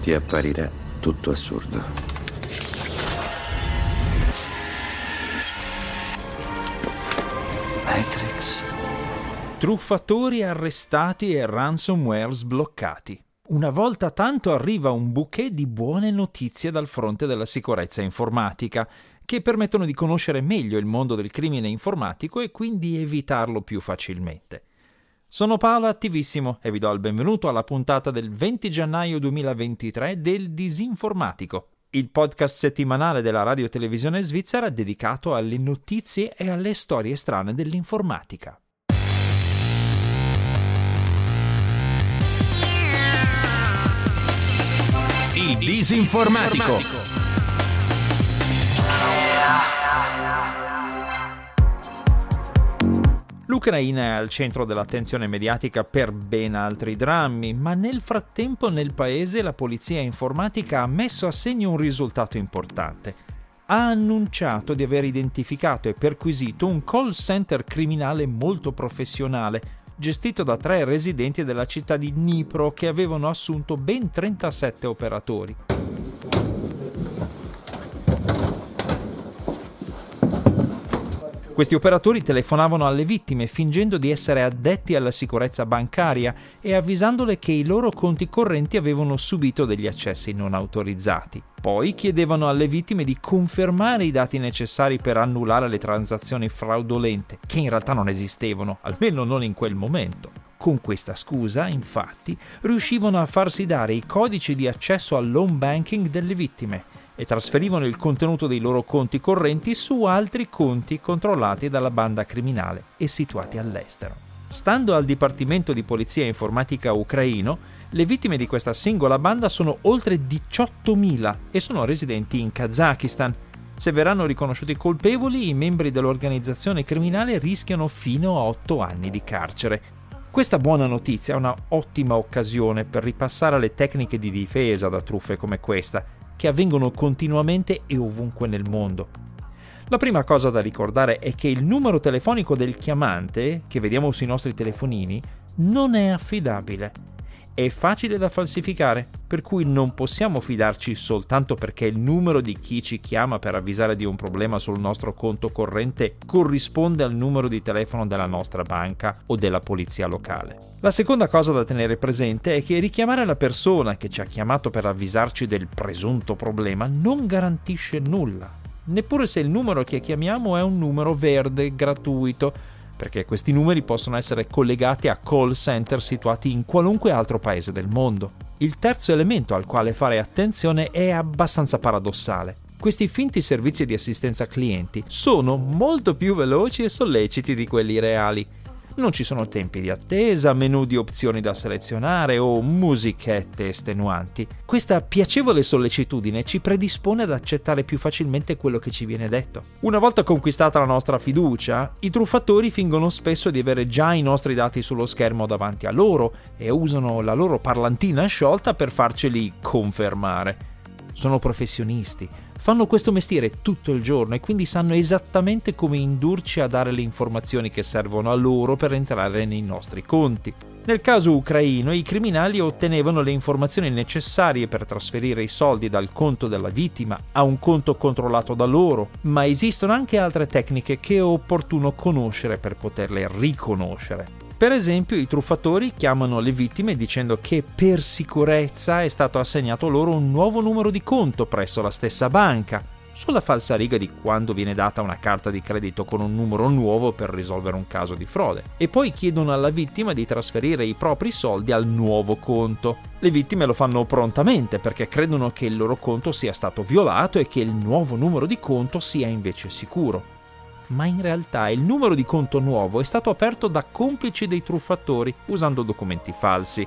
ti apparirà tutto assurdo. Matrix. Truffatori arrestati e ransomware sbloccati. Una volta tanto arriva un bouquet di buone notizie dal fronte della sicurezza informatica, che permettono di conoscere meglio il mondo del crimine informatico e quindi evitarlo più facilmente. Sono Paolo Attivissimo e vi do il benvenuto alla puntata del 20 gennaio 2023 del Disinformatico, il podcast settimanale della radio televisione svizzera dedicato alle notizie e alle storie strane dell'informatica. Il Disinformatico. L'Ucraina è al centro dell'attenzione mediatica per ben altri drammi, ma nel frattempo nel paese la polizia informatica ha messo a segno un risultato importante. Ha annunciato di aver identificato e perquisito un call center criminale molto professionale, gestito da tre residenti della città di Dnipro che avevano assunto ben 37 operatori. Questi operatori telefonavano alle vittime fingendo di essere addetti alla sicurezza bancaria e avvisandole che i loro conti correnti avevano subito degli accessi non autorizzati. Poi chiedevano alle vittime di confermare i dati necessari per annullare le transazioni fraudolente, che in realtà non esistevano, almeno non in quel momento. Con questa scusa, infatti, riuscivano a farsi dare i codici di accesso all'home banking delle vittime e trasferivano il contenuto dei loro conti correnti su altri conti controllati dalla banda criminale e situati all'estero. Stando al Dipartimento di Polizia Informatica ucraino, le vittime di questa singola banda sono oltre 18.000 e sono residenti in Kazakistan. Se verranno riconosciuti colpevoli, i membri dell'organizzazione criminale rischiano fino a 8 anni di carcere. Questa buona notizia è una ottima occasione per ripassare le tecniche di difesa da truffe come questa che avvengono continuamente e ovunque nel mondo. La prima cosa da ricordare è che il numero telefonico del chiamante, che vediamo sui nostri telefonini, non è affidabile è facile da falsificare, per cui non possiamo fidarci soltanto perché il numero di chi ci chiama per avvisare di un problema sul nostro conto corrente corrisponde al numero di telefono della nostra banca o della polizia locale. La seconda cosa da tenere presente è che richiamare la persona che ci ha chiamato per avvisarci del presunto problema non garantisce nulla, neppure se il numero che chiamiamo è un numero verde gratuito perché questi numeri possono essere collegati a call center situati in qualunque altro paese del mondo. Il terzo elemento al quale fare attenzione è abbastanza paradossale. Questi finti servizi di assistenza clienti sono molto più veloci e solleciti di quelli reali non ci sono tempi di attesa, menu di opzioni da selezionare o musichette estenuanti. Questa piacevole sollecitudine ci predispone ad accettare più facilmente quello che ci viene detto. Una volta conquistata la nostra fiducia, i truffatori fingono spesso di avere già i nostri dati sullo schermo davanti a loro e usano la loro parlantina sciolta per farceli confermare. Sono professionisti, fanno questo mestiere tutto il giorno e quindi sanno esattamente come indurci a dare le informazioni che servono a loro per entrare nei nostri conti. Nel caso ucraino i criminali ottenevano le informazioni necessarie per trasferire i soldi dal conto della vittima a un conto controllato da loro, ma esistono anche altre tecniche che è opportuno conoscere per poterle riconoscere. Per esempio, i truffatori chiamano le vittime dicendo che per sicurezza è stato assegnato loro un nuovo numero di conto presso la stessa banca, sulla falsariga di quando viene data una carta di credito con un numero nuovo per risolvere un caso di frode. E poi chiedono alla vittima di trasferire i propri soldi al nuovo conto. Le vittime lo fanno prontamente perché credono che il loro conto sia stato violato e che il nuovo numero di conto sia invece sicuro ma in realtà il numero di conto nuovo è stato aperto da complici dei truffatori usando documenti falsi.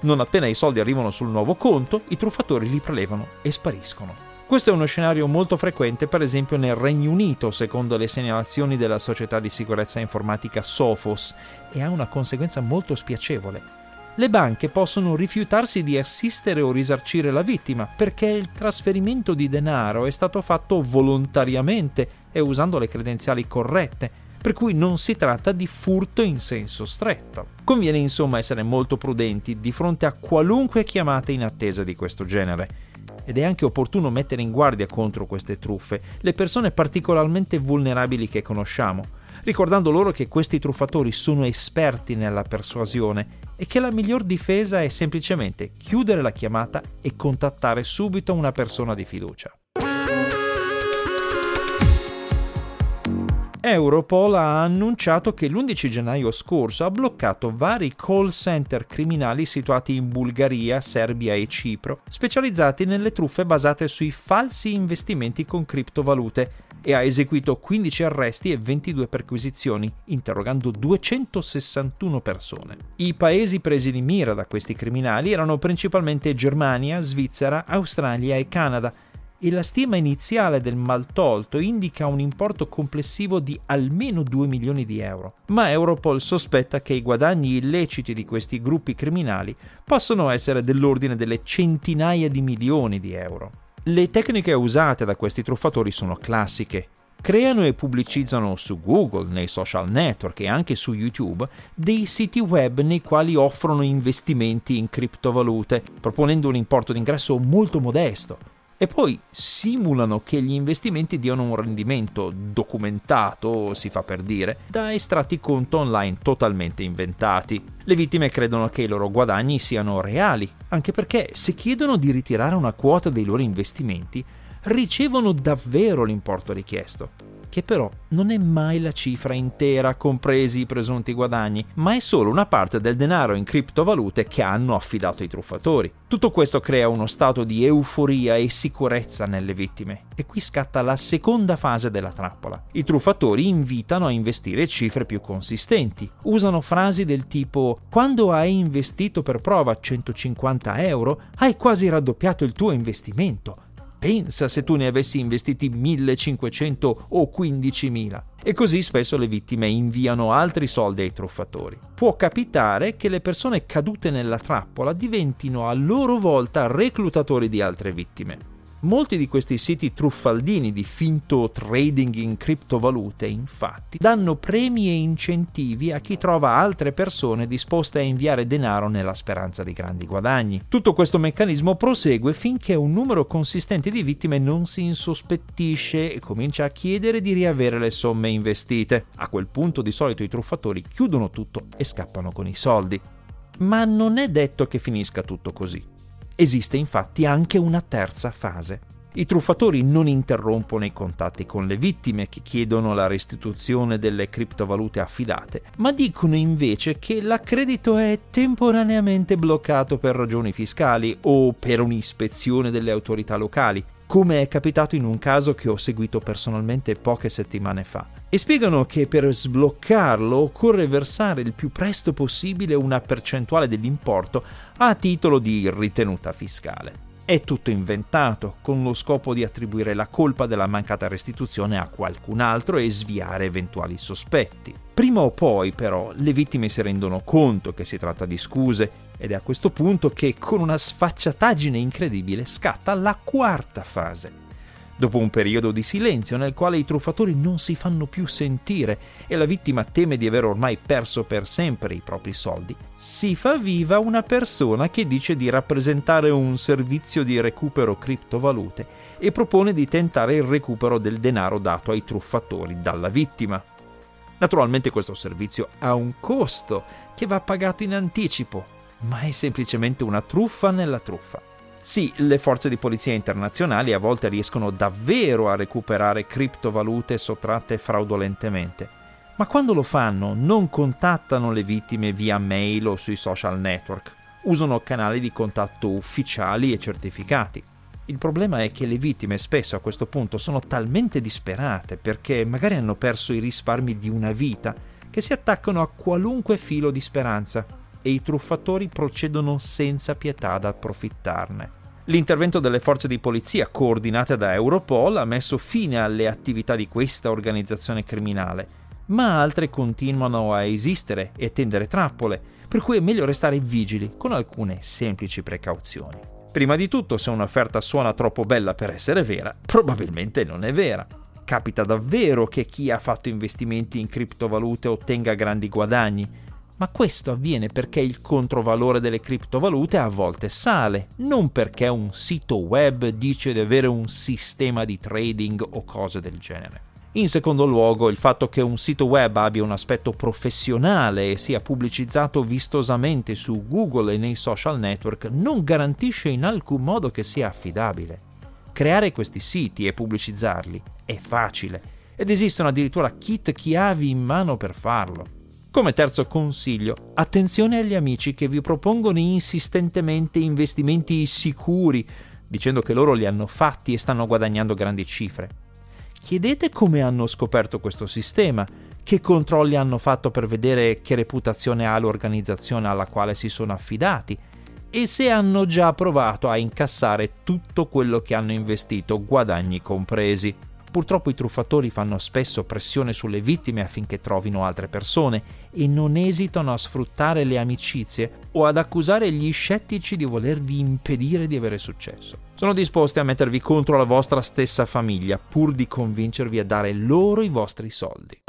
Non appena i soldi arrivano sul nuovo conto, i truffatori li prelevano e spariscono. Questo è uno scenario molto frequente per esempio nel Regno Unito, secondo le segnalazioni della società di sicurezza informatica Sophos, e ha una conseguenza molto spiacevole. Le banche possono rifiutarsi di assistere o risarcire la vittima perché il trasferimento di denaro è stato fatto volontariamente e usando le credenziali corrette, per cui non si tratta di furto in senso stretto. Conviene insomma essere molto prudenti di fronte a qualunque chiamata in attesa di questo genere. Ed è anche opportuno mettere in guardia contro queste truffe le persone particolarmente vulnerabili che conosciamo, ricordando loro che questi truffatori sono esperti nella persuasione e che la miglior difesa è semplicemente chiudere la chiamata e contattare subito una persona di fiducia. Europol ha annunciato che l'11 gennaio scorso ha bloccato vari call center criminali situati in Bulgaria, Serbia e Cipro, specializzati nelle truffe basate sui falsi investimenti con criptovalute e ha eseguito 15 arresti e 22 perquisizioni, interrogando 261 persone. I paesi presi di mira da questi criminali erano principalmente Germania, Svizzera, Australia e Canada, e la stima iniziale del maltolto indica un importo complessivo di almeno 2 milioni di euro. Ma Europol sospetta che i guadagni illeciti di questi gruppi criminali possono essere dell'ordine delle centinaia di milioni di euro. Le tecniche usate da questi truffatori sono classiche. Creano e pubblicizzano su Google, nei social network e anche su YouTube dei siti web nei quali offrono investimenti in criptovalute, proponendo un importo d'ingresso molto modesto e poi simulano che gli investimenti diano un rendimento documentato, si fa per dire, da estratti conto online totalmente inventati. Le vittime credono che i loro guadagni siano reali, anche perché se chiedono di ritirare una quota dei loro investimenti, ricevono davvero l'importo richiesto che però non è mai la cifra intera, compresi i presunti guadagni, ma è solo una parte del denaro in criptovalute che hanno affidato i truffatori. Tutto questo crea uno stato di euforia e sicurezza nelle vittime. E qui scatta la seconda fase della trappola. I truffatori invitano a investire cifre più consistenti. Usano frasi del tipo quando hai investito per prova 150 euro, hai quasi raddoppiato il tuo investimento. Pensa se tu ne avessi investiti 1500 o 15000. E così spesso le vittime inviano altri soldi ai truffatori. Può capitare che le persone cadute nella trappola diventino a loro volta reclutatori di altre vittime. Molti di questi siti truffaldini di finto trading in criptovalute, infatti, danno premi e incentivi a chi trova altre persone disposte a inviare denaro nella speranza di grandi guadagni. Tutto questo meccanismo prosegue finché un numero consistente di vittime non si insospettisce e comincia a chiedere di riavere le somme investite. A quel punto di solito i truffatori chiudono tutto e scappano con i soldi. Ma non è detto che finisca tutto così. Esiste infatti anche una terza fase. I truffatori non interrompono i contatti con le vittime che chiedono la restituzione delle criptovalute affidate, ma dicono invece che l'accredito è temporaneamente bloccato per ragioni fiscali o per un'ispezione delle autorità locali, come è capitato in un caso che ho seguito personalmente poche settimane fa. E spiegano che per sbloccarlo occorre versare il più presto possibile una percentuale dell'importo a titolo di ritenuta fiscale. È tutto inventato, con lo scopo di attribuire la colpa della mancata restituzione a qualcun altro e sviare eventuali sospetti. Prima o poi, però, le vittime si rendono conto che si tratta di scuse ed è a questo punto che, con una sfacciataggine incredibile, scatta la quarta fase Dopo un periodo di silenzio nel quale i truffatori non si fanno più sentire e la vittima teme di aver ormai perso per sempre i propri soldi, si fa viva una persona che dice di rappresentare un servizio di recupero criptovalute e propone di tentare il recupero del denaro dato ai truffatori dalla vittima. Naturalmente questo servizio ha un costo che va pagato in anticipo, ma è semplicemente una truffa nella truffa. Sì, le forze di polizia internazionali a volte riescono davvero a recuperare criptovalute sottratte fraudolentemente, ma quando lo fanno non contattano le vittime via mail o sui social network, usano canali di contatto ufficiali e certificati. Il problema è che le vittime spesso a questo punto sono talmente disperate perché magari hanno perso i risparmi di una vita che si attaccano a qualunque filo di speranza e i truffatori procedono senza pietà ad approfittarne. L'intervento delle forze di polizia, coordinate da Europol, ha messo fine alle attività di questa organizzazione criminale, ma altre continuano a esistere e tendere trappole, per cui è meglio restare vigili con alcune semplici precauzioni. Prima di tutto, se un'offerta suona troppo bella per essere vera, probabilmente non è vera. Capita davvero che chi ha fatto investimenti in criptovalute ottenga grandi guadagni, ma questo avviene perché il controvalore delle criptovalute a volte sale, non perché un sito web dice di avere un sistema di trading o cose del genere. In secondo luogo, il fatto che un sito web abbia un aspetto professionale e sia pubblicizzato vistosamente su Google e nei social network non garantisce in alcun modo che sia affidabile. Creare questi siti e pubblicizzarli è facile ed esistono addirittura kit chiavi in mano per farlo. Come terzo consiglio, attenzione agli amici che vi propongono insistentemente investimenti sicuri, dicendo che loro li hanno fatti e stanno guadagnando grandi cifre. Chiedete come hanno scoperto questo sistema, che controlli hanno fatto per vedere che reputazione ha l'organizzazione alla quale si sono affidati e se hanno già provato a incassare tutto quello che hanno investito, guadagni compresi. Purtroppo i truffatori fanno spesso pressione sulle vittime affinché trovino altre persone e non esitano a sfruttare le amicizie o ad accusare gli scettici di volervi impedire di avere successo. Sono disposti a mettervi contro la vostra stessa famiglia pur di convincervi a dare loro i vostri soldi.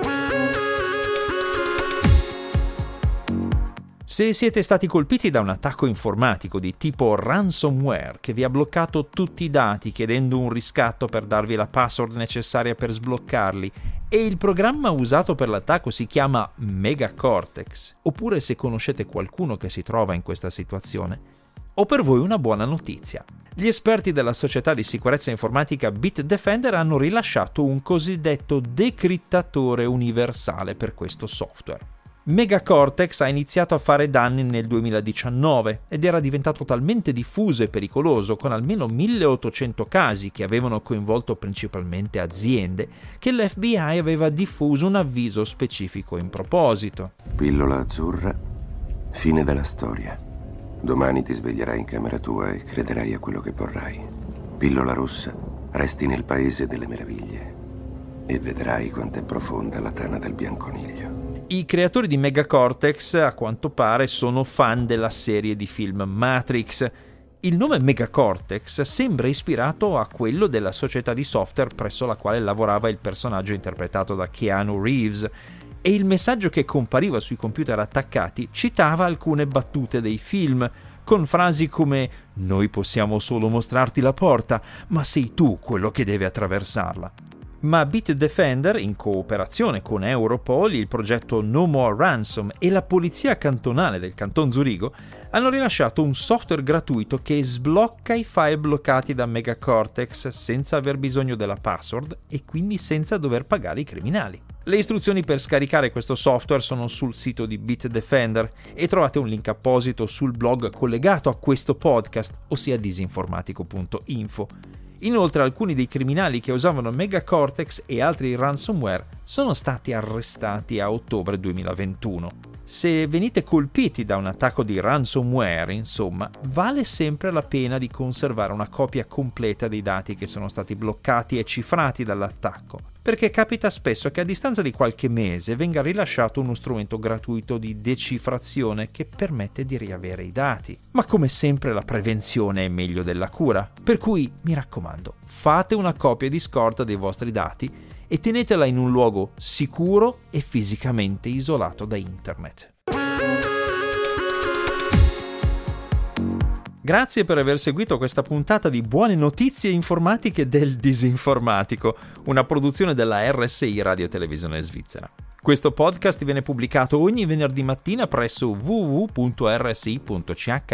Se siete stati colpiti da un attacco informatico di tipo ransomware che vi ha bloccato tutti i dati chiedendo un riscatto per darvi la password necessaria per sbloccarli e il programma usato per l'attacco si chiama Megacortex, oppure se conoscete qualcuno che si trova in questa situazione, ho per voi una buona notizia. Gli esperti della società di sicurezza informatica Bitdefender hanno rilasciato un cosiddetto decrittatore universale per questo software. Megacortex ha iniziato a fare danni nel 2019 ed era diventato talmente diffuso e pericoloso, con almeno 1800 casi che avevano coinvolto principalmente aziende, che l'FBI aveva diffuso un avviso specifico in proposito. Pillola azzurra, fine della storia. Domani ti sveglierai in camera tua e crederai a quello che vorrai. Pillola rossa, resti nel paese delle meraviglie e vedrai quanto è profonda la tana del bianconiglio. I creatori di Megacortex, a quanto pare, sono fan della serie di film Matrix. Il nome Megacortex sembra ispirato a quello della società di software presso la quale lavorava il personaggio interpretato da Keanu Reeves, e il messaggio che compariva sui computer attaccati citava alcune battute dei film, con frasi come Noi possiamo solo mostrarti la porta, ma sei tu quello che deve attraversarla ma Bitdefender, in cooperazione con Europol, il progetto No More Ransom e la polizia cantonale del canton Zurigo, hanno rilasciato un software gratuito che sblocca i file bloccati da Megacortex senza aver bisogno della password e quindi senza dover pagare i criminali. Le istruzioni per scaricare questo software sono sul sito di Bitdefender e trovate un link apposito sul blog collegato a questo podcast, ossia disinformatico.info. Inoltre alcuni dei criminali che usavano Megacortex e altri ransomware sono stati arrestati a ottobre 2021. Se venite colpiti da un attacco di ransomware, insomma, vale sempre la pena di conservare una copia completa dei dati che sono stati bloccati e cifrati dall'attacco, perché capita spesso che a distanza di qualche mese venga rilasciato uno strumento gratuito di decifrazione che permette di riavere i dati. Ma come sempre la prevenzione è meglio della cura, per cui mi raccomando, fate una copia di scorta dei vostri dati e tenetela in un luogo sicuro e fisicamente isolato da internet. Grazie per aver seguito questa puntata di buone notizie informatiche del disinformatico, una produzione della RSI Radio Televisione Svizzera. Questo podcast viene pubblicato ogni venerdì mattina presso www.rsi.ch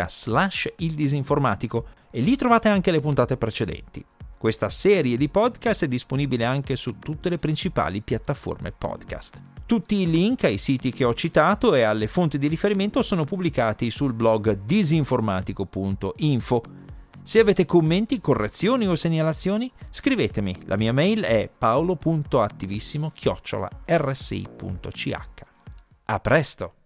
slash il disinformatico e lì trovate anche le puntate precedenti. Questa serie di podcast è disponibile anche su tutte le principali piattaforme podcast. Tutti i link ai siti che ho citato e alle fonti di riferimento sono pubblicati sul blog disinformatico.info. Se avete commenti, correzioni o segnalazioni, scrivetemi. La mia mail è paolo.attivissimo-rsi.ch. A presto!